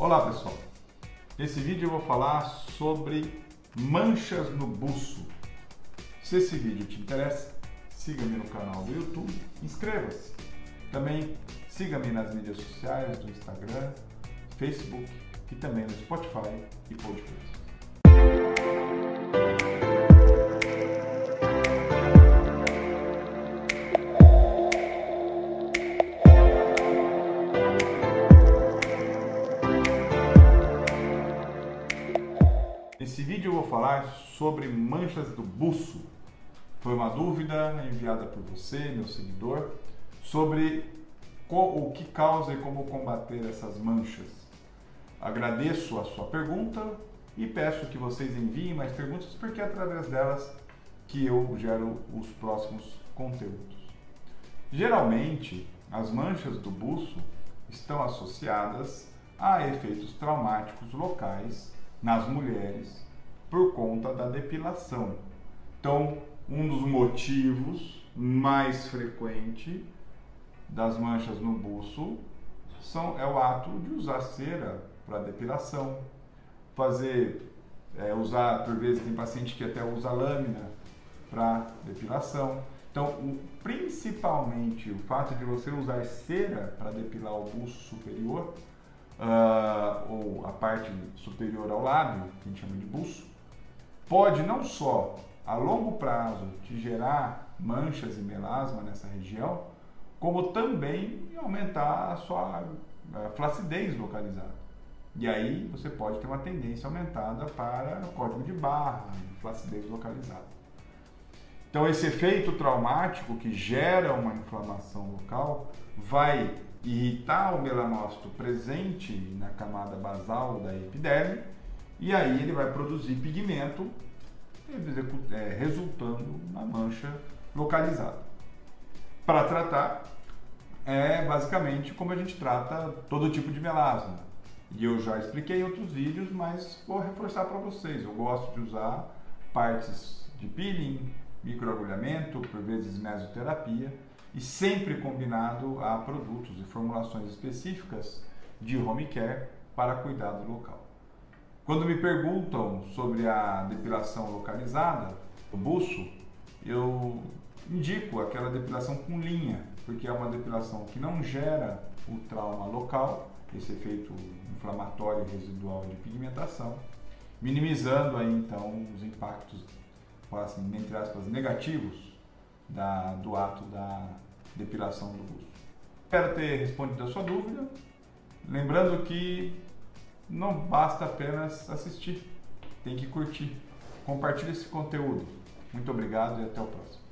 Olá pessoal, nesse vídeo eu vou falar sobre manchas no buço. Se esse vídeo te interessa, siga-me no canal do YouTube, inscreva-se. Também siga-me nas mídias sociais, do Instagram, Facebook e também no Spotify e podcast. Nesse vídeo eu vou falar sobre manchas do buço. Foi uma dúvida enviada por você, meu seguidor, sobre o que causa e como combater essas manchas. Agradeço a sua pergunta e peço que vocês enviem mais perguntas, porque é através delas que eu gero os próximos conteúdos. Geralmente, as manchas do buço estão associadas a efeitos traumáticos locais nas mulheres por conta da depilação. Então, um dos motivos mais frequente das manchas no buço são, é o ato de usar cera para depilação, fazer, é, usar, por vezes tem paciente que até usa lâmina para depilação. Então, o, principalmente o fato de você usar cera para depilar o buço superior uh, ou parte superior ao lábio, que a gente chama de buço, pode não só a longo prazo te gerar manchas e melasma nessa região, como também aumentar a sua uh, flacidez localizada. E aí você pode ter uma tendência aumentada para código de barra, flacidez localizada. Então esse efeito traumático que gera uma inflamação local vai irritar o melanócito presente na camada basal da epiderme e aí ele vai produzir pigmento, é, resultando na mancha localizada. Para tratar, é basicamente como a gente trata todo tipo de melasma. E eu já expliquei em outros vídeos, mas vou reforçar para vocês. Eu gosto de usar partes de peeling, microagulhamento, por vezes mesoterapia, e sempre combinado a produtos e formulações específicas de home care para cuidado local. Quando me perguntam sobre a depilação localizada, o buço, eu indico aquela depilação com linha, porque é uma depilação que não gera o trauma local, esse efeito inflamatório residual de pigmentação, minimizando aí então os impactos, assim, entre aspas, negativos da, do ato da depilação do busto. Espero ter respondido a sua dúvida. Lembrando que não basta apenas assistir, tem que curtir. Compartilhe esse conteúdo. Muito obrigado e até o próximo.